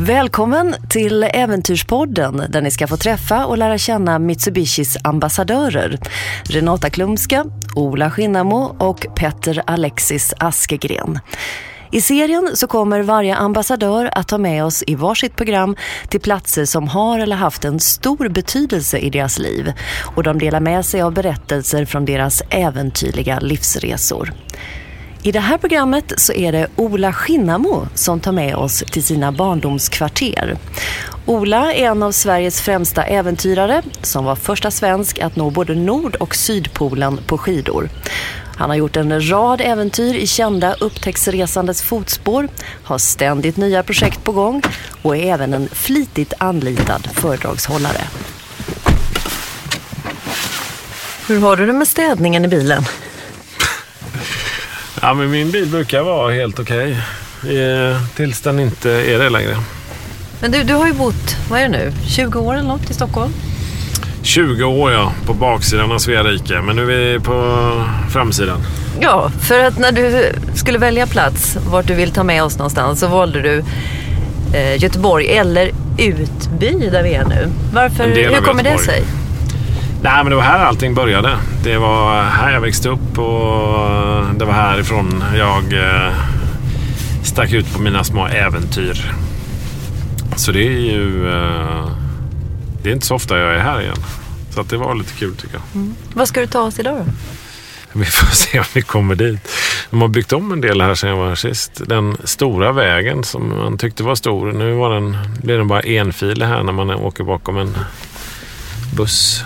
Välkommen till Äventyrspodden där ni ska få träffa och lära känna Mitsubishis ambassadörer. Renata Klumska, Ola Skinnamo och Petter Alexis Askegren. I serien så kommer varje ambassadör att ta med oss i varsitt program till platser som har eller haft en stor betydelse i deras liv. Och de delar med sig av berättelser från deras äventyrliga livsresor. I det här programmet så är det Ola Skinnamo som tar med oss till sina barndomskvarter. Ola är en av Sveriges främsta äventyrare som var första svensk att nå både Nord- och Sydpolen på skidor. Han har gjort en rad äventyr i kända upptäcktsresandes fotspår, har ständigt nya projekt på gång och är även en flitigt anlitad föredragshållare. Hur har du det med städningen i bilen? Ja, men min bil brukar vara helt okej. Okay. Tills den inte är det längre. Men du, du har ju bott, vad är det nu, 20 år eller något i Stockholm? 20 år ja, på baksidan av Svea rike. Men nu är vi på framsidan. Ja, för att när du skulle välja plats vart du vill ta med oss någonstans så valde du eh, Göteborg eller Utby där vi är nu. Varför, hur kommer det sig? Nej, men det var här allting började. Det var här jag växte upp och det var härifrån jag eh, stack ut på mina små äventyr. Så det är ju... Eh, det är inte så ofta jag är här igen. Så att det var lite kul tycker jag. Mm. Vad ska du ta oss idag då? Vi får se om vi kommer dit. De har byggt om en del här sedan jag var här sist. Den stora vägen som man tyckte var stor. Nu var den, blir den bara enfilig här när man åker bakom en buss.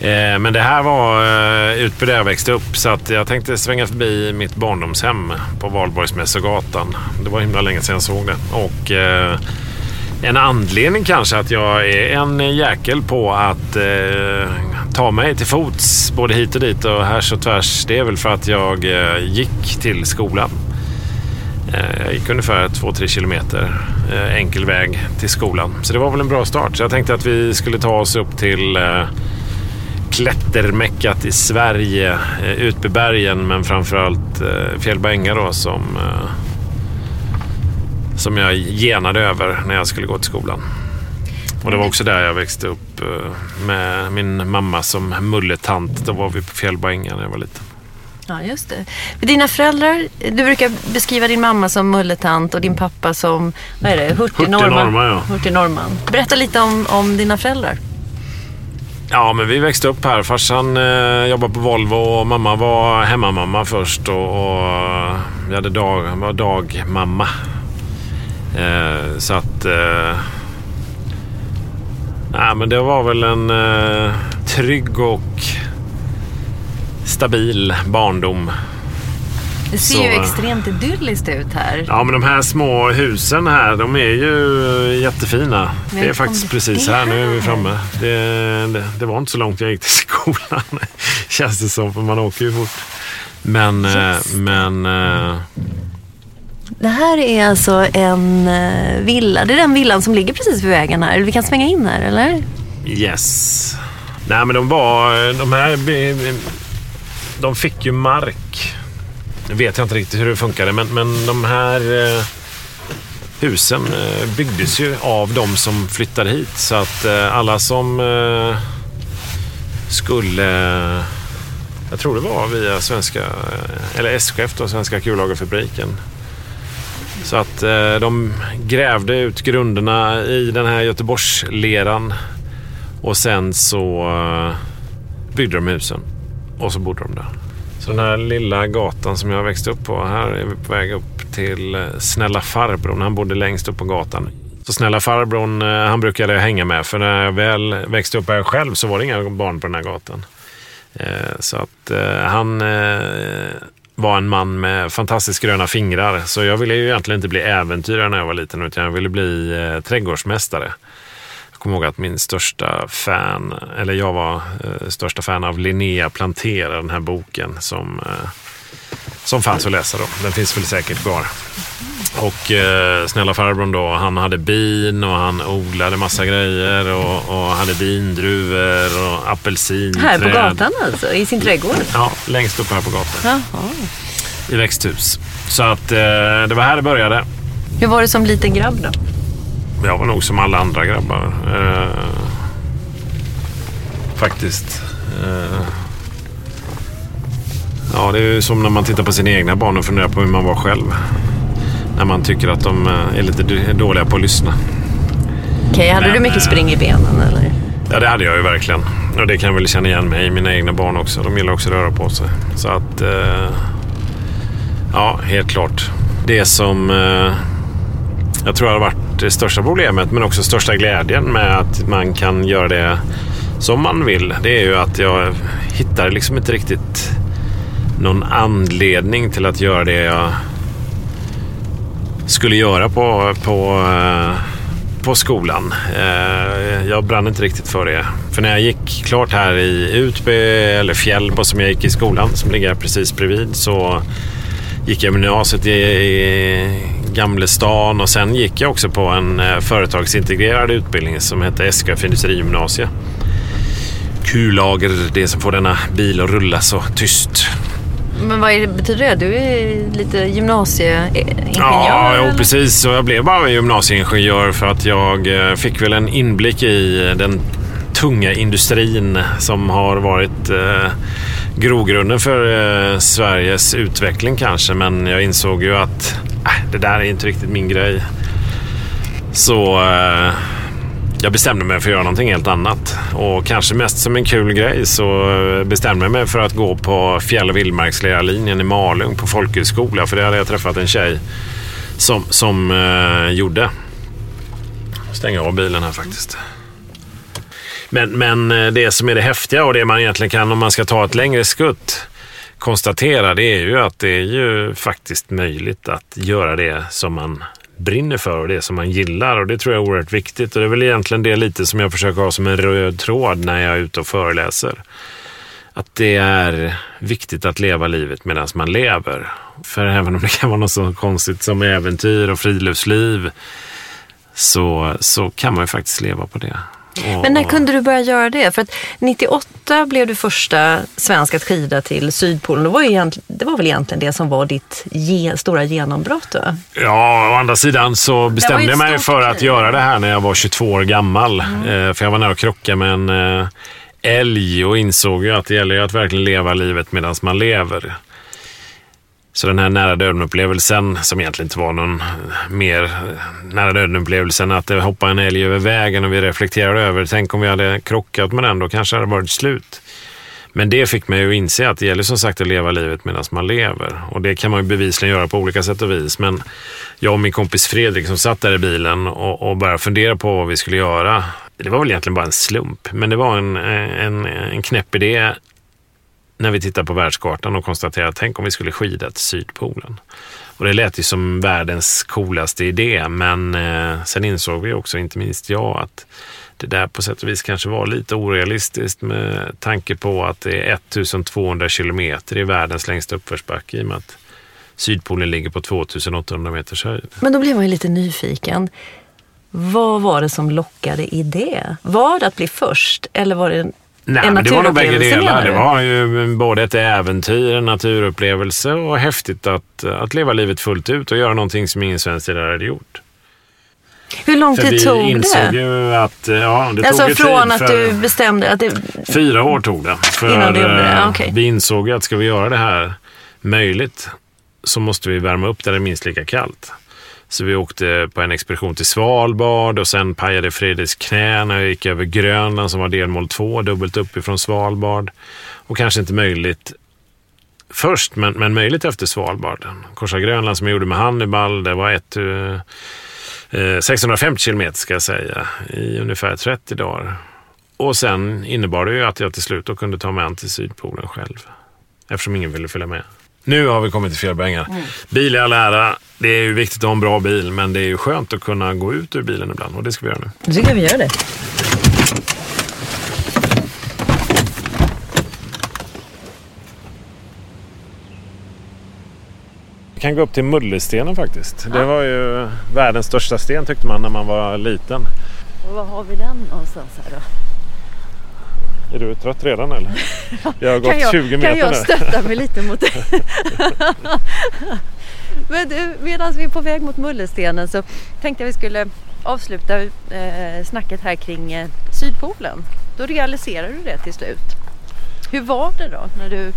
Eh, men det här var eh, där jag växte upp så att jag tänkte svänga förbi mitt barndomshem på Valborgsmässogatan. Det var himla länge sedan jag såg det. Och eh, en anledning kanske att jag är en jäkel på att eh, ta mig till fots både hit och dit och här och tvärs. Det är väl för att jag eh, gick till skolan. Eh, jag gick ungefär 2-3 kilometer eh, enkel väg till skolan. Så det var väl en bra start. Så jag tänkte att vi skulle ta oss upp till eh, klättermäckat i Sverige, eh, Utbybergen men framförallt eh, Fjällbänga då som, eh, som jag genade över när jag skulle gå till skolan. Och det var också där jag växte upp med min mamma som mulletant. Då var vi på Fjällbänga när jag var liten. Ja, just det. Dina föräldrar, du brukar beskriva din mamma som mulletant och din pappa som, vad är det, Hurtig Norrman. Ja. Hurtig Norrman. Berätta lite om, om dina föräldrar. Ja, men vi växte upp här. Farsan eh, jobbade på Volvo och mamma var hemmamamma först. Och, och vi hade dag, var dagmamma. Eh, så att... Eh, nej, men det var väl en eh, trygg och stabil barndom. Det ser så, ju extremt idylliskt ut här. Ja, men de här små husen här, de är ju jättefina. Men det är faktiskt precis här. Nu är vi framme. Det, det, det, var inte så långt jag gick till skolan, känns det som, för man åker ju fort. Men, eh, men... Eh, det här är alltså en eh, villa. Det är den villan som ligger precis vid vägen här. Vi kan svänga in här, eller? Yes. Nej, men de var... De här... De fick ju mark nu vet jag inte riktigt hur det funkade, men, men de här eh, husen eh, byggdes ju av de som flyttade hit. Så att eh, alla som eh, skulle... Jag tror det var via svenska, eh, eller SKF då, Svenska Kullagerfabriken. Så att eh, de grävde ut grunderna i den här Göteborgsleran och sen så eh, byggde de husen och så bodde de där. Så den här lilla gatan som jag växte upp på, här är vi på väg upp till eh, Snälla farbrorn. Han bodde längst upp på gatan. Så Snälla farbrorn, eh, han brukade jag hänga med. För när jag väl växte upp här själv så var det inga barn på den här gatan. Eh, så att han var en man med fantastiskt gröna fingrar. Så jag ville ju egentligen inte bli äventyrare när jag var liten, utan jag ville bli trädgårdsmästare kommer ihåg att min största fan, eller jag var eh, största fan av Linnea Plantera, den här boken som, eh, som fanns att läsa då. Den finns väl säkert kvar. Och eh, snälla farbrorn då, han hade bin och han odlade massa grejer och, och hade vindruvor och apelsinträd. Här på gatan alltså? I sin trädgård? Ja, längst upp här på gatan. Jaha. I växthus. Så att eh, det var här det började. Hur var det som liten grabb då? Jag var nog som alla andra grabbar. Eh, faktiskt. Eh, ja, det är ju som när man tittar på sina egna barn och funderar på hur man var själv. När man tycker att de eh, är lite dåliga på att lyssna. Okej, okay, hade Men, du mycket spring i benen eller? Ja, det hade jag ju verkligen. Och det kan jag väl känna igen mig i mina egna barn också. De gillar också att röra på sig. Så att... Eh, ja, helt klart. Det som eh, jag tror har varit det största problemet, men också största glädjen med att man kan göra det som man vill, det är ju att jag hittar liksom inte riktigt någon anledning till att göra det jag skulle göra på, på, eh, på skolan. Eh, jag brann inte riktigt för det. För när jag gick klart här i Utby, eller Fjällbo som jag gick i skolan, som ligger precis bredvid, så gick jag gymnasiet i, i Gamlestan och sen gick jag också på en eh, företagsintegrerad utbildning som hette SKF Industrigymnasie. Kullager, det som får denna bil att rulla så tyst. Men vad det, betyder det? Du är lite gymnasieingenjör? Ja, jo, precis. Så jag blev bara gymnasieingenjör för att jag eh, fick väl en inblick i den tunga industrin som har varit eh, grogrunden för eh, Sveriges utveckling kanske. Men jag insåg ju att Äh, det där är inte riktigt min grej. Så eh, jag bestämde mig för att göra någonting helt annat. Och kanske mest som en kul grej så eh, bestämde jag mig för att gå på fjäll och vildmarkslärarlinjen i Malung på folkhögskola. För det hade jag träffat en tjej som, som eh, gjorde. Stänger av bilen här faktiskt. Men, men eh, det som är det häftiga och det man egentligen kan om man ska ta ett längre skutt konstatera det är ju att det är ju faktiskt möjligt att göra det som man brinner för och det som man gillar och det tror jag är oerhört viktigt och det är väl egentligen det lite som jag försöker ha som en röd tråd när jag är ute och föreläser. Att det är viktigt att leva livet medan man lever. För även om det kan vara något så konstigt som äventyr och friluftsliv så, så kan man ju faktiskt leva på det. Men när kunde du börja göra det? För att 98 blev du första svensk att skida till Sydpolen. Det var, ju det var väl egentligen det som var ditt ge, stora genombrott? Va? Ja, å andra sidan så bestämde jag mig för att göra det här när jag var 22 år gammal. Mm. Eh, för jag var nära att krocka med en eh, älg och insåg ju att det gäller att verkligen leva livet medan man lever. Så den här nära döden-upplevelsen, som egentligen inte var någon eh, mer eh, nära döden-upplevelse att eh, det hoppade en älg över vägen och vi reflekterade över, tänk om vi hade krockat med den, då kanske det hade varit slut. Men det fick mig att inse att det gäller som sagt att leva livet medan man lever. Och det kan man ju bevisligen göra på olika sätt och vis. Men jag och min kompis Fredrik som satt där i bilen och, och började fundera på vad vi skulle göra. Det var väl egentligen bara en slump, men det var en, en, en knäpp idé när vi tittar på världskartan och konstaterar tänk om vi skulle skida till Sydpolen. Och det lät ju som världens coolaste idé, men eh, sen insåg vi också, inte minst jag, att det där på sätt och vis kanske var lite orealistiskt med tanke på att det är 1200 kilometer i världens längsta uppförsbacke i och med att Sydpolen ligger på 2800 meters höjd. Men då blev man ju lite nyfiken. Vad var det som lockade i det? Var det att bli först eller var det Nej, men det var nog bägge delar. Det var ju både ett äventyr, en naturupplevelse och häftigt att, att leva livet fullt ut och göra någonting som ingen svensk tidigare hade gjort. Hur lång tid tog det? Vi insåg ju att ja, det alltså tog från att du bestämde att det... Fyra år tog det. För Innan du gjorde det? Okay. Vi insåg att ska vi göra det här möjligt så måste vi värma upp där det är minst lika kallt. Så vi åkte på en expedition till Svalbard och sen pajade Fredriks knä när jag gick över Grönland som var delmål 2, dubbelt uppifrån Svalbard. Och kanske inte möjligt först, men, men möjligt efter Svalbard. Korsa Grönland som jag gjorde med Hannibal, det var ett, eh, eh 650 kilometer ska jag säga, i ungefär 30 dagar. Och sen innebar det ju att jag till slut då kunde ta mig an till Sydpolen själv. Eftersom ingen ville följa med. Nu har vi kommit till Fjällbängar. Mm. Bil i all ära. Det är ju viktigt att ha en bra bil, men det är ju skönt att kunna gå ut ur bilen ibland och det ska vi göra nu. Nu tycker jag vi gör det. Vi kan gå upp till Mullerstenen faktiskt. Ja. Det var ju världens största sten tyckte man när man var liten. Och var har vi den någonstans här då? Är du trött redan eller? Jag har gått jag, 20 meter Kan jag stötta mig lite mot dig? Men du, medan vi är på väg mot Mullerstenen så tänkte jag vi skulle avsluta eh, snacket här kring eh, Sydpolen. Då realiserar du det till slut. Hur var det då när du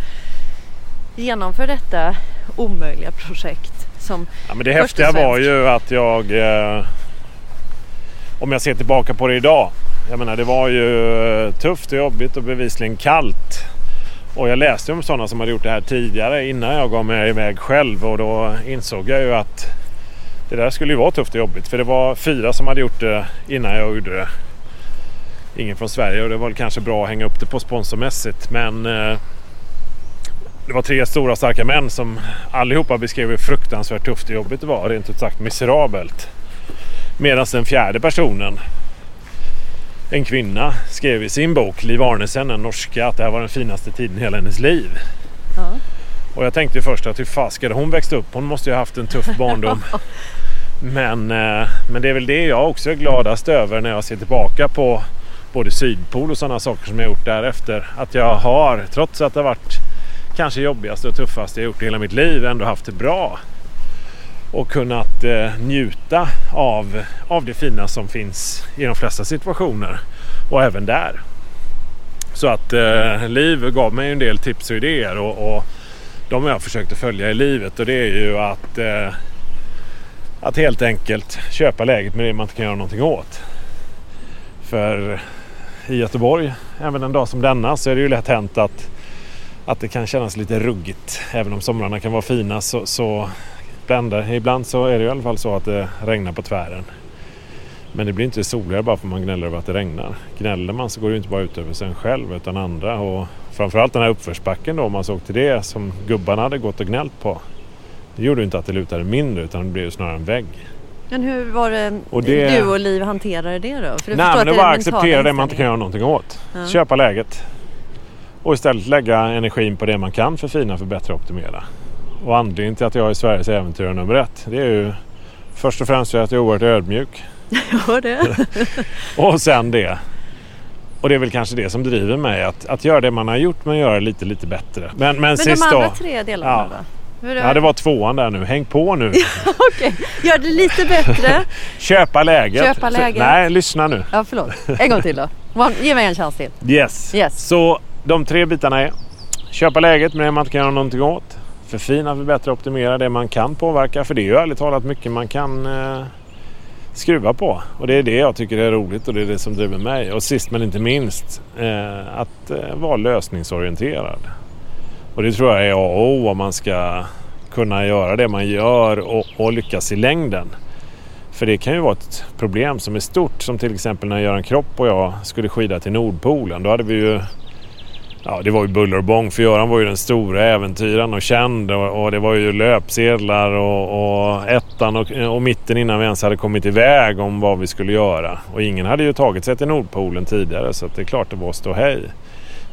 genomför detta omöjliga projekt som ja, men Det häftiga var ju att jag, eh, om jag ser tillbaka på det idag, jag menar det var ju eh, tufft och jobbigt och bevisligen kallt. Och jag läste om sådana som hade gjort det här tidigare innan jag gav mig iväg själv och då insåg jag ju att det där skulle ju vara tufft och jobbigt. För det var fyra som hade gjort det innan jag gjorde det. Ingen från Sverige och det var kanske bra att hänga upp det på sponsormässigt men eh, det var tre stora starka män som allihopa beskrev hur fruktansvärt tufft och jobbigt det var. Rent ut sagt miserabelt. Medan den fjärde personen, en kvinna, skrev i sin bok, Liv Arnesen, en norska, att det här var den finaste tiden i hela hennes liv. Ja. Och jag tänkte först att hur faskade hon växte upp? Hon måste ju ha haft en tuff barndom. men, eh, men det är väl det jag också är gladast över när jag ser tillbaka på både Sydpol och sådana saker som jag gjort därefter. Att jag har, trots att det har varit kanske jobbigaste och tuffaste jag gjort i hela mitt liv, ändå haft det bra. Och kunnat eh, njuta av, av det fina som finns i de flesta situationer. Och även där. Så att eh, Liv gav mig en del tips och idéer och, och de har jag försökt att följa i livet och det är ju att, eh, att helt enkelt köpa läget med det man inte kan göra någonting åt. För i Göteborg, även en dag som denna, så är det ju lätt hänt att, att det kan kännas lite ruggigt. Även om somrarna kan vara fina så, så bländar. Ibland så är det i alla fall så att det regnar på tvären. Men det blir inte soligare bara för att man gnäller över att det regnar. Gnäller man så går det inte bara ut över sig själv utan andra. Och framförallt den här uppförsbacken då, om man såg till det som gubbarna hade gått och gnällt på. Det gjorde inte att det lutade mindre utan det blev snarare en vägg. Men hur var det, och det... du och Liv hanterade det då? För Nej men det var att acceptera det man inte kan göra någonting åt. Ja. Köpa läget. Och istället lägga energin på det man kan förfina, förbättra och optimera. Och anledningen till att jag är Sveriges äventyrare nummer ett det är ju först och främst för att jag är oerhört ödmjuk. Ja det. och sen det och det är väl kanske det som driver mig att, att göra det man har gjort men göra det lite, lite bättre. Men, men, men sist de andra då, tre delarna ja. då? Ja, det var tvåan där nu. Häng på nu. Okej, gör det lite bättre. Köpa läget. Köpa läget. Nej, lyssna nu. Ja, förlåt. En gång till då. Ge mig en chans till. Yes. yes. Så de tre bitarna är köpa läget med det man inte kan göra någonting åt. Förfina, förbättra, optimera det man kan påverka. För det är ju ärligt talat mycket man kan eh, skruva på. Och det är det jag tycker är roligt och det är det som driver mig. Och sist men inte minst eh, att eh, vara lösningsorienterad. Och det tror jag är A och O om man ska kunna göra det man gör och, och lyckas i längden. För det kan ju vara ett problem som är stort som till exempel när Göran Kropp och jag skulle skida till Nordpolen. Då hade vi ju Ja, det var ju buller och bång för Göran var ju den stora äventyraren och känd och, och det var ju löpsedlar och, och ettan och, och, mitten innan vi ens hade kommit iväg om vad vi skulle göra. Och ingen hade ju tagit sig till Nordpolen tidigare så det är klart det var stå hej.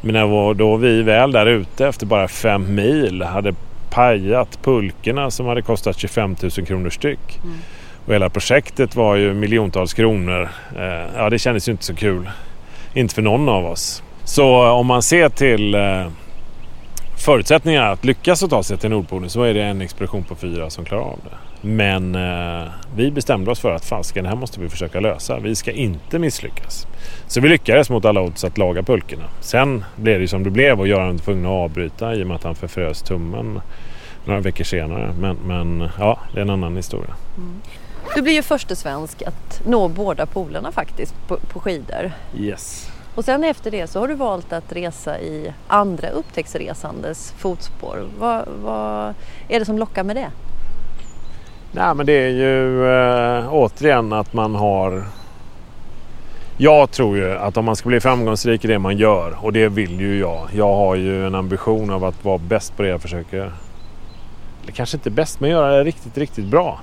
Men när då vi väl där ute efter bara fem mil hade pajat pulkerna som hade kostat 25 000 kronor styck. Mm. Och hela projektet var ju miljontals kronor. Eh, ja, det kändes ju inte så kul. Inte för någon av oss. Så om man ser till eh, förutsättningarna att lyckas att ta sig till Nordpolen så är det en expedition på fyra som klarar av det. Men eh, vi bestämde oss för att fasken, det här måste vi försöka lösa. Vi ska inte misslyckas. Så vi lyckades mot alla odds att laga pulkorna. Sen blev det som det blev och Göran var tvungen att avbryta i och med att han förfrös tummen några veckor senare. Men, men ja, det är en annan historia. Mm. Du blir ju första svensk att nå båda polerna faktiskt på, på skidor. Yes. Och sen efter det så har du valt att resa i andra upptäcktsresandes fotspår. Vad, vad är det som lockar med det? Nej men det är ju äh, återigen att man har jag tror ju att om man ska bli framgångsrik i det man gör och det vill ju jag. Jag har ju en ambition av att vara bäst på det jag försöker. Eller kanske inte bäst men göra det riktigt, riktigt bra.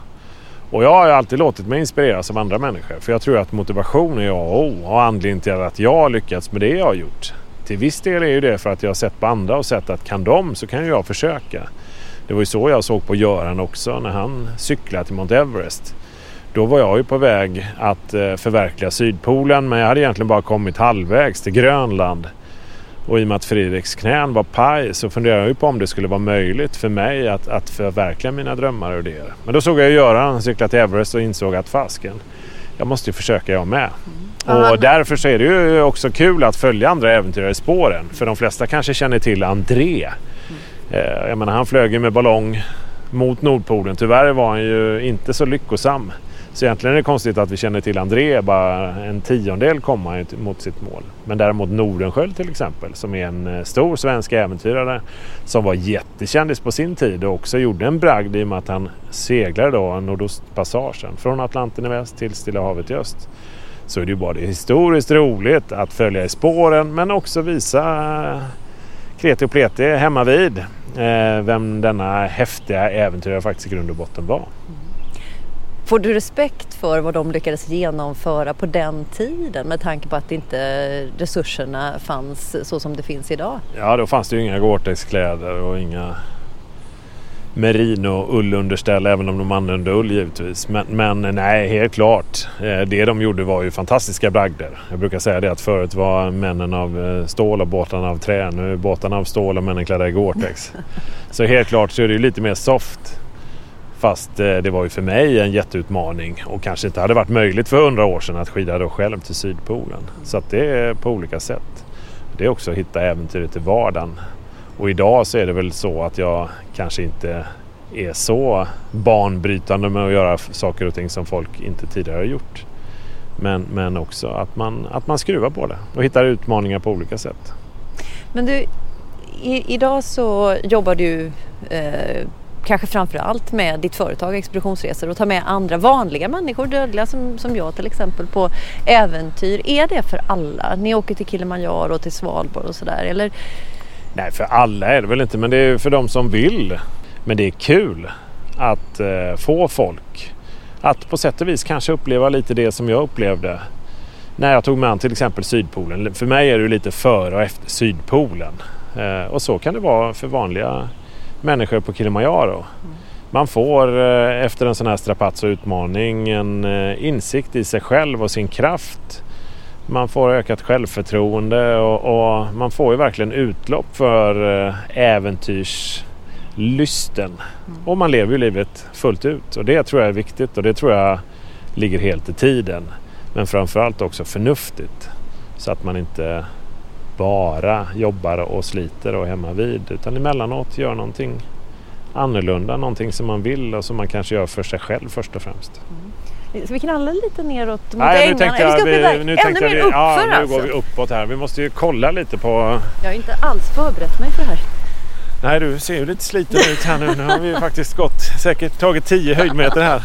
Och jag har alltid låtit mig inspireras av andra människor. För jag tror att motivation är A och O. Och anledningen till att jag har lyckats med det jag har gjort. Till viss del är ju det för att jag har sett på andra och sett att kan de så kan jag försöka. Det var ju så jag såg på Göran också när han cyklade till Mount Everest. Då var jag ju på väg att eh, förverkliga Sydpolen men jag hade egentligen bara kommit halvvägs till Grönland. Och i och med att Fredriks knän var paj så funderade jag ju på om det skulle vara möjligt för mig att, att förverkliga mina drömmar och idéer. Men då såg jag Göran cykla till Everest och insåg att fasken, jag måste ju försöka jag med. Mm. Och därför så är det ju också kul att följa andra äventyrare i spåren. För de flesta kanske känner till André. Mm. Jag menar, han flög ju med ballong mot Nordpolen. Tyvärr var han ju inte så lyckosam. Så egentligen är det konstigt att vi känner till André bara en tiondel komma mot sitt mål. Men däremot Nordenskjöld till exempel som är en eh, stor svensk äventyrare som var jättekändis på sin tid och också gjorde en bragd i och med att han seglade då Nordostpassagen från Atlanten i väst till Stilla havet i öst. Så är det ju bara historiskt roligt att följa i spåren men också visa eh, kreti och pleti hemma vid eh, vem denna häftiga äventyrare faktiskt i grund och botten var. Får du respekt för vad de lyckades genomföra på den tiden med tanke på att inte resurserna fanns så som det finns idag? Ja, då fanns det ju inga Gore-Tex-kläder och inga merino-ullunderställ även om de använde ull givetvis. Men, men, nej, helt klart. Eh, det de gjorde var ju fantastiska bragder. Jag brukar säga det att förut var männen av eh, stål och båtarna av trä. Nu är båtarna av stål och männen klädda i Gore-Tex. Så helt klart så är det ju lite mer soft. Fast eh, det var ju för mig en jätteutmaning och kanske inte hade varit möjligt för hundra år sedan att skida då själv till Sydpolen. Så att det är på olika sätt. Det är också att hitta äventyret i vardagen. Och idag så är det väl så att jag kanske inte är så banbrytande med att göra saker och ting som folk inte tidigare har gjort. Men, men också att man, att man skruvar på det och hittar utmaningar på olika sätt. Men du, i, idag så jobbar du eh, kanske framför allt med ditt företag Expeditionsresor och ta med andra vanliga människor, dödliga som, som jag till exempel, på äventyr. Är det för alla? Ni åker till Kilimanjaro och till Svalbard och sådär eller? Nej, för alla är det väl inte, men det är för de som vill. Men det är kul att eh, få folk att på sätt och vis kanske uppleva lite det som jag upplevde när jag tog mig an till exempel Sydpolen. För mig är det lite före och efter Sydpolen. Eh, och så kan det vara för vanliga människor på Kilimanjaro. Man får eh, efter en sån här strapats och utmaning en eh, insikt i sig själv och sin kraft. Man får ökat självförtroende och, och man får ju verkligen utlopp för eh, äventyrslysten. Mm. Och man lever ju livet fullt ut och det tror jag är viktigt och det tror jag ligger helt i tiden. Men framförallt också förnuftigt. Så att man inte bara jobbar och sliter och är hemma vid utan emellanåt gör någonting annorlunda, någonting som man vill och som man kanske gör för sig själv först och främst. Mm. Ska vi knalla lite neråt mot Nej? Nu tänkte jag, vi, nu Ännu mer uppför ja, nu alltså. går vi uppåt här. Vi måste ju kolla lite på... Jag har inte alls förberett mig för det här. Nej, du ser ju lite sliten ut här nu. Nu har vi ju faktiskt gått, säkert tagit 10 höjdmeter här.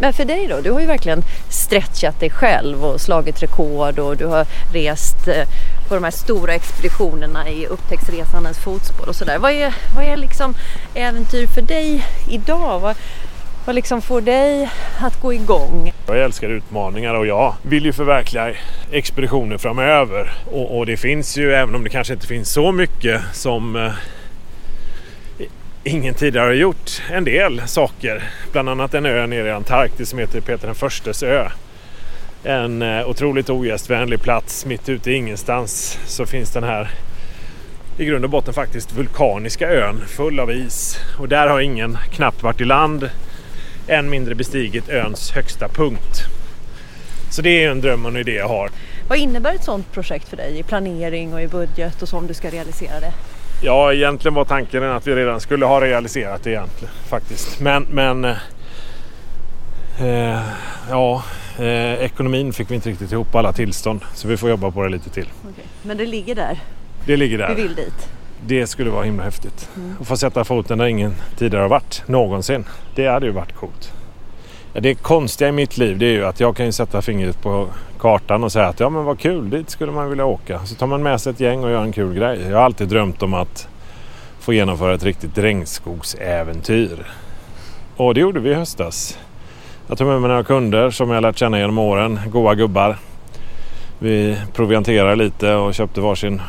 Men för dig då? Du har ju verkligen stretchat dig själv och slagit rekord och du har rest eh, på de här stora expeditionerna i upptäcktsresandens fotspår och sådär. Vad är, vad är liksom äventyr för dig idag? Vad, vad liksom får dig att gå igång? Jag älskar utmaningar och jag vill ju förverkliga expeditioner framöver. Och, och det finns ju, även om det kanske inte finns så mycket som eh, ingen tidigare har gjort, en del saker. Bland annat en ö nere i Antarktis som heter Peter den förstes ö en eh, otroligt ogästvänlig plats mitt ute i ingenstans så finns den här i grund och botten faktiskt vulkaniska ön full av is och där har ingen knappt varit i land än mindre bestigit öns högsta punkt. Så det är en dröm och en idé jag har. Vad innebär ett sådant projekt för dig i planering och i budget och så om du ska realisera det? Ja, egentligen var tanken att vi redan skulle ha realiserat det egentligen faktiskt. Men, men eh, ja, Eh, ekonomin fick vi inte riktigt ihop alla tillstånd så vi får jobba på det lite till. Okay. Men det ligger där? Det ligger där. Vi vill dit? Det skulle vara himla häftigt. Mm. Att få sätta foten där ingen tidigare har varit någonsin. Det hade ju varit coolt. Det konstiga i mitt liv det är ju att jag kan ju sätta fingret på kartan och säga att ja men vad kul, dit skulle man vilja åka. Så tar man med sig ett gäng och gör en kul grej. Jag har alltid drömt om att få genomföra ett riktigt regnskogsäventyr. Och det gjorde vi i höstas. Jag tog med mig några kunder som jag lärt känna genom åren. Goa gubbar. Vi provianterade lite och köpte varsin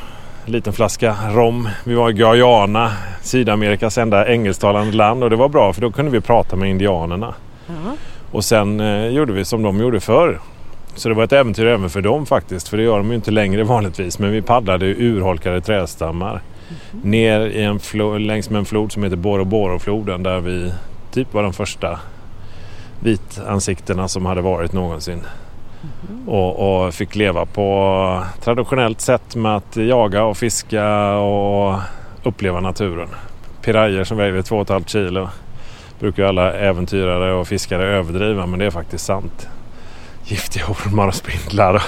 liten flaska rom. Vi var i Guyana, Sydamerikas enda engelsktalande land och det var bra för då kunde vi prata med indianerna. Mm. Och sen eh, gjorde vi som de gjorde förr. Så det var ett äventyr även för dem faktiskt. För det gör de ju inte längre vanligtvis. Men vi paddlade urholkade trädstammar. Mm. Ner i en längs med en flod som heter Boro Boro-floden där vi typ var den första vitansiktena som hade varit någonsin. Mm. Och, och, fick leva på traditionellt sätt med att jaga och fiska och uppleva naturen. Pirajer som väger 2,5 kilo brukar ju alla äventyrare och fiskare överdriva men det är faktiskt sant. Giftiga ormar och spindlar och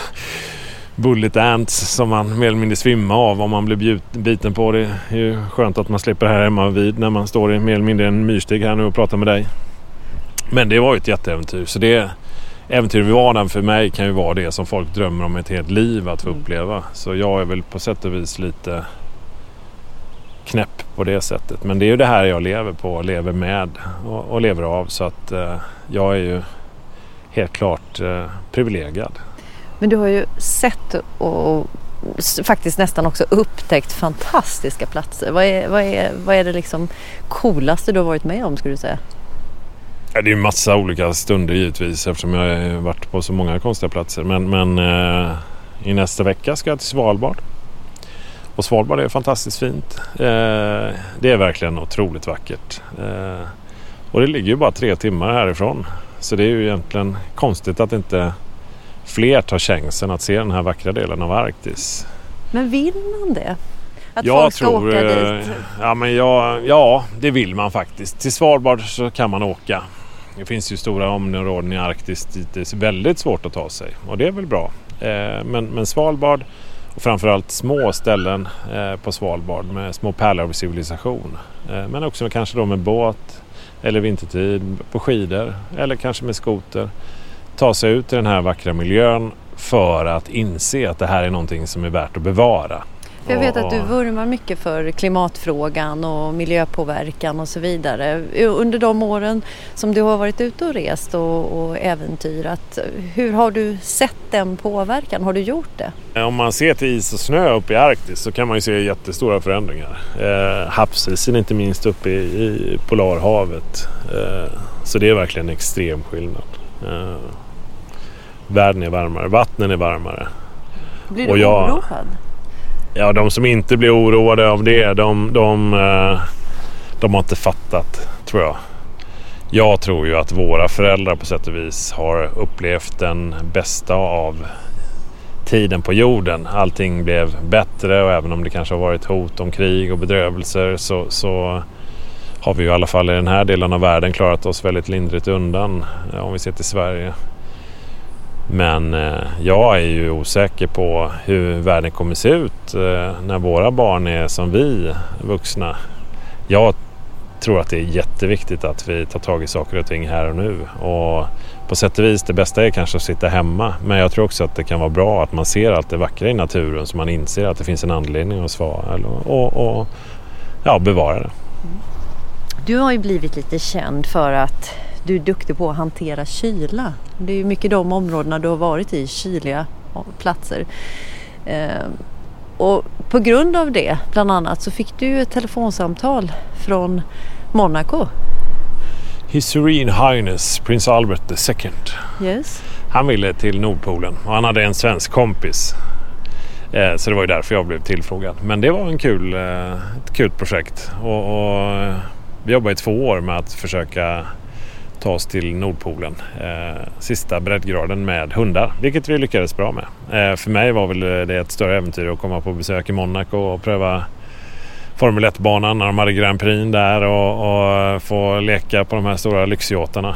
bullet ants som man mer eller mindre svimmar av om man blir biten på. Det är ju skönt att man slipper det här hemma vid när man står i mer eller mindre en myrstig här nu och pratar med dig. Men det var ju ett jätteäventyr. Så det äventyr vi var där för mig kan ju vara det som folk drömmer om ett helt liv att få mm. uppleva. Så jag är väl på sätt och vis lite knäpp på det sättet. Men det är ju det här jag lever på, lever med och, och lever av. Så att eh, jag är ju helt klart eh, privilegierad. Men du har ju sett och faktiskt nästan också upptäckt fantastiska platser. Vad är, vad är, vad är det liksom coolaste du har varit med om skulle du säga? Ja, det är massa olika stunder givetvis eftersom jag har varit på så många konstiga platser. Men, men eh, i nästa vecka ska jag till Svalbard. Och Svalbard är fantastiskt fint. Eh, det är verkligen otroligt vackert. Eh, och det ligger ju bara tre timmar härifrån. Så det är ju egentligen konstigt att inte fler tar chansen att se den här vackra delen av Arktis. Men vill man det? Att jag folk ska tror, åka eh, dit? Ja, men jag, ja, det vill man faktiskt. Till Svalbard så kan man åka. Det finns ju stora områden i Arktis dit det är väldigt svårt att ta sig och det är väl bra. Eh, men, men Svalbard och framförallt små ställen eh, på Svalbard med små pärlor av civilisation. Eh, men också kanske då med båt eller vintertid på skidor eller kanske med skoter ta sig ut i den här vackra miljön för att inse att det här är någonting som är värt att bevara. För jag vet att du vurmar mycket för klimatfrågan och miljöpåverkan och så vidare. Under de åren som du har varit ute och rest och, och äventyrat, hur har du sett den påverkan? Har du gjort det? Om man ser till is och snö uppe i Arktis så kan man ju se jättestora förändringar. Eh, havsisen inte minst uppe i, i Polarhavet. Eh, så det är verkligen en extrem skillnad. Eh, världen är varmare, vattnen är varmare. Blir du och jag, oroad? Ja, de som inte blir oroade av det, de, de, eh, de har inte fattat, tror jag. Jag tror ju att våra föräldrar på sätt och vis har upplevt den bästa av tiden på jorden. Allting blev bättre och även om det kanske har varit hot om krig och bedrövelser så, så har vi ju i alla fall i den här delen av världen klarat oss väldigt lindrigt undan eh, om vi ser till Sverige. Men eh, jag är ju osäker på hur världen kommer se ut eh, när våra barn är som vi vuxna. Jag tror att det är jätteviktigt att vi tar tag i saker och ting här och nu. Och på sätt och vis, det bästa är kanske att sitta hemma. Men jag tror också att det kan vara bra att man ser allt det vackra i naturen så man inser att det finns en anledning att svara och, och ja, bevara det. Du har ju blivit lite känd för att du är duktig på att hantera kyla. Det är ju mycket de områdena du har varit i, kyliga platser. Eh, och på grund av det, bland annat, så fick du ett telefonsamtal från Monaco. His Serene Highness Prins Albert II. Yes. Han ville till Nordpolen och han hade en svensk kompis. Eh, så det var ju därför jag blev tillfrågad. Men det var en kul, eh, ett kul projekt. Och, och vi jobbade i två år med att försöka ta oss till Nordpolen. Eh, sista breddgraden med hundar, vilket vi lyckades bra med. Eh, för mig var väl det ett större äventyr att komma på besök i Monaco och pröva Formel 1-banan när de hade Grand Prix där och, och, få leka på de här stora lyxyatarna.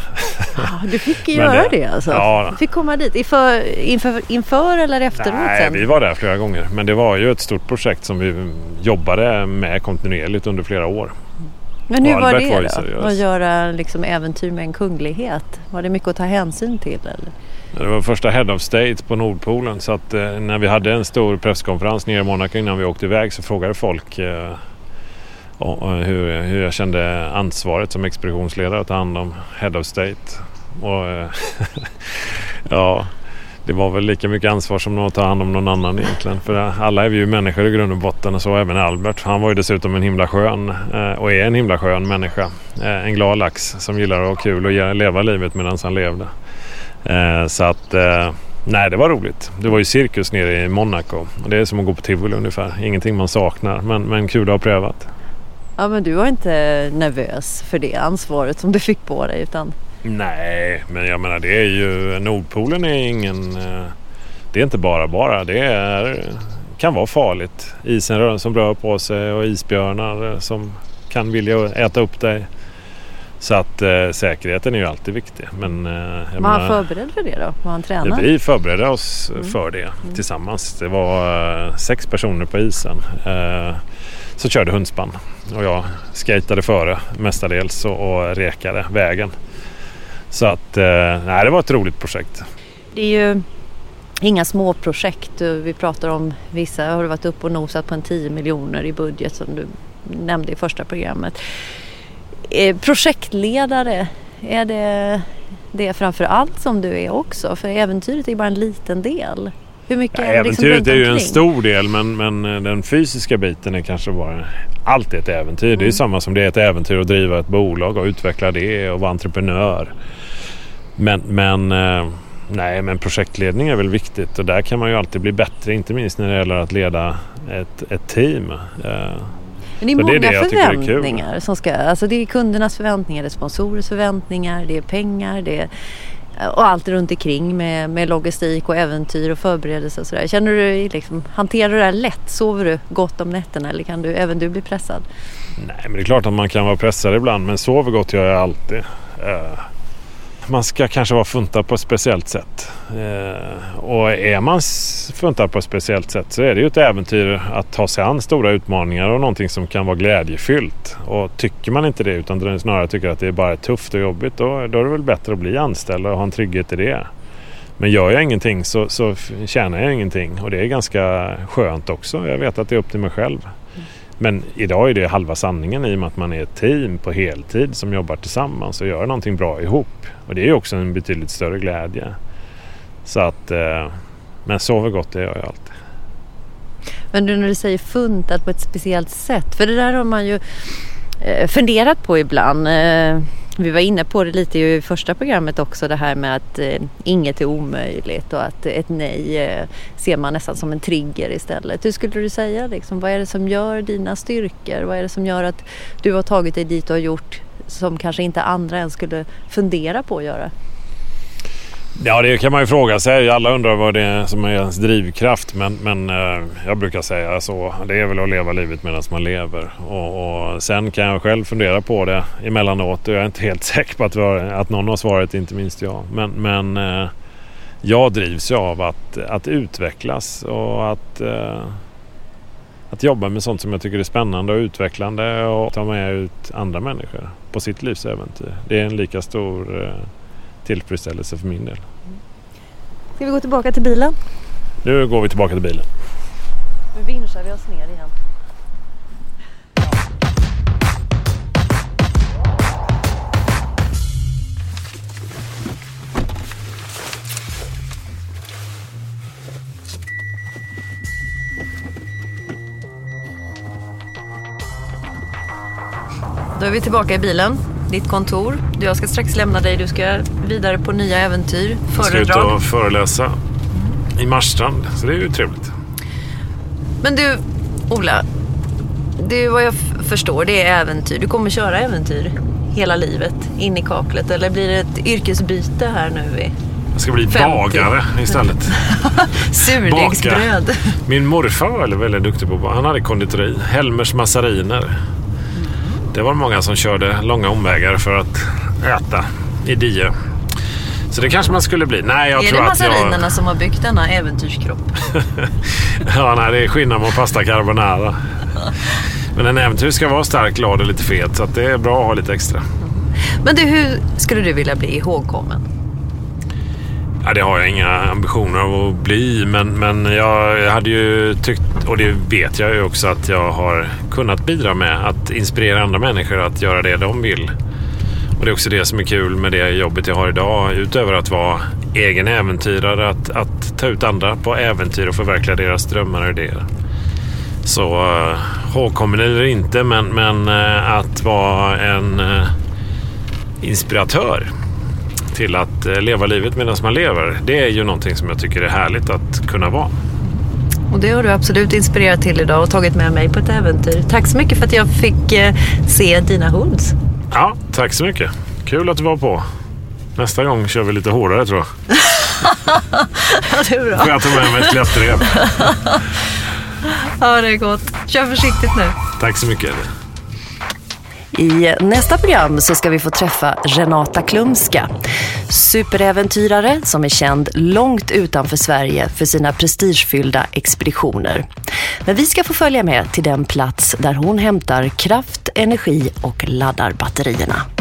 Ja, du fick göra det, det alltså? Ja. Du fick komma dit inför, inför, inför eller efteråt? Nej, sen? vi var där flera gånger. Men det var ju ett stort projekt som vi jobbade med kontinuerligt under flera år. Men hur var det var då? Att göra liksom äventyr med en kunglighet? Var det mycket att ta hänsyn till? Eller? Det var första Head of State på Nordpolen så att eh, när vi hade en stor presskonferens nere i Monaco innan vi åkte iväg så frågade folk eh, hur, hur jag kände ansvaret som expeditionsledare att ta hand om Head of State. Och, eh, ja, det var väl lika mycket ansvar som att ta hand om någon annan egentligen. För alla är vi ju människor i grund och botten och så även Albert. Han var ju dessutom en himla skön eh, och är en himla skön människa. Eh, en glad lax som gillar att ha kul och leva livet medan han levde. Eh, så att nej, det var roligt. Det var ju cirkus nere i Monaco. Och det är som att gå på tivoli ungefär. Ingenting man saknar men, men kul att ha prövat. Ja men du var inte nervös för det ansvaret som du fick på dig utan Nej, men jag menar det är ju Nordpolen är ingen... eh, Det är inte bara bara. Det är, kan vara farligt. Isen som rör på sig och isbjörnar eh, som kan vilja äta upp dig. Så att eh, säkerheten är ju alltid viktig. Men, eh, Var han menar- förberedd för det då? Var han tränad? vi förberedde oss Mm. för det tillsammans. Det var eh, sex personer på isen. Eh, så körde hundspann och jag skatade före mestadels och, och rekade vägen. Så att eh, nej, det var ett roligt projekt. Det är ju inga små projekt. Vi pratar om vissa har du varit uppe och nosat på en 10 miljoner i budget som du nämnde i första programmet. Eh, projektledare, är det det framför allt som du är också? För äventyret är ju bara en liten del. Hur mycket Ja, är det liksom äventyret runt är ju en stor del men, men eh, den fysiska biten är kanske bara allt är ett äventyr. Det är Mm. samma som det är ett äventyr att driva ett bolag och utveckla det och vara entreprenör. Men, men, eh, nej, men projektledning är väl viktigt och där kan man ju alltid bli bättre. Inte minst när det gäller att leda ett, ett team. Eh, Men det är Så det är många det är kul. förväntningar som ska... Alltså det är kundernas förväntningar, det är sponsorers förväntningar, det är pengar, det är... Och allt runt omkring med, med logistik och äventyr och förberedelser och sådär. Känner du liksom, hanterar du det här lätt? Sover du gott om nätterna eller kan du även du bli pressad? Nej, men det är klart att man kan vara pressad ibland, men sover gott gör jag alltid. Eh, man ska kanske vara funtad på ett speciellt sätt. Eh, och är man funtad på ett speciellt sätt så är det ju ett äventyr att ta sig an stora utmaningar och någonting som kan vara glädjefyllt. Och tycker man inte det utan snarare tycker att det är bara tufft och jobbigt då, då är det väl bättre att bli anställd och ha en trygghet i det. Men gör jag ingenting så, så tjänar jag ingenting och det är ganska skönt också. Jag vet att det är upp till mig själv. Men idag är det halva sanningen i och med att man är ett team på heltid som jobbar tillsammans och gör någonting bra ihop. Och det är ju också en betydligt större glädje. Så att, eh, men sover gott det gör jag alltid. Men du när du säger funtad på ett speciellt sätt. För det där har man ju eh, funderat på ibland. Eh, vi var inne på det lite i första programmet också. Det här med att eh, inget är omöjligt och att ett nej eh, ser man nästan som en trigger istället. Hur skulle du säga liksom? Vad är det som gör dina styrkor? Vad är det som gör att du har tagit dig dit och har gjort som kanske inte andra ens skulle fundera på att göra? Ja, det kan man ju fråga sig. Alla undrar vad det är som är ens drivkraft. Men, men eh, jag brukar säga så. Det är väl att leva livet medan man lever. Och, och sen kan jag själv fundera på det emellanåt. Och jag är inte helt säker på att, har, att någon har svaret, inte minst jag. Men, men eh, jag drivs ju av att, att utvecklas och att, eh, att jobba med sånt som jag tycker är spännande och utvecklande och ta med ut andra människor på sitt livs äventyr. Det är en lika stor eh, tillfredsställelse för min del. Ska vi gå tillbaka till bilen? Nu går vi tillbaka till bilen. Nu vinschar vi oss ner igen. Då är vi tillbaka i bilen, ditt kontor. Jag ska strax lämna dig, du ska vidare på nya äventyr, Jag ska ut föredrag. och föreläsa i Marstrand. Så det är ju trevligt. Men du, Ola. Det är vad jag förstår, det är äventyr. Du kommer köra äventyr hela livet in i kaklet. Eller blir det ett yrkesbyte här nu? I Jag ska bli 50. bagare istället. surdegsbröd. Min morfar var väldigt, väldigt duktig på Han hade konditori. Helmers massariner. Det var många som körde långa omvägar för att äta i Die. Så det kanske man skulle bli. Nej, jag är tror det att jag... som har byggt denna äventyrskropp? Ja, nej, det är skillnad mot pasta carbonara. Men en äventyr ska vara stark, glad och lite fet. Så att det är bra att ha lite extra. Men du, hur skulle du vilja bli ihågkommen? Ja, det har jag inga ambitioner av att bli, men, men jag hade ju tyckt, och det vet jag ju också, att jag har kunnat bidra med att inspirera andra människor att göra det de vill. Och det är också det som är kul med det jobbet jag har idag, utöver att vara egen äventyrare, att, att ta ut andra på äventyr och förverkliga deras drömmar och idéer. Så uh, hågkommen eller inte, men, men eh, att vara en eh, inspiratör till att eh, leva livet medan man lever. Det är ju någonting som jag tycker är härligt att kunna vara. Och det har du absolut inspirerat till idag och tagit med mig på ett äventyr. Tack så mycket för att jag fick eh, se dina hoods. Ja, tack så mycket. Kul att du var på. Nästa gång kör vi lite hårdare tror jag. ja, det är bra. Får jag ta med mig ett klättrep. ja, det är gott. Kör försiktigt nu. Tack så mycket. I nästa program så ska vi få träffa Renata Klumska. Superäventyrare som är känd långt utanför Sverige för sina prestigefyllda expeditioner. Men vi ska få följa med till den plats där hon hämtar kraft, energi och laddar batterierna.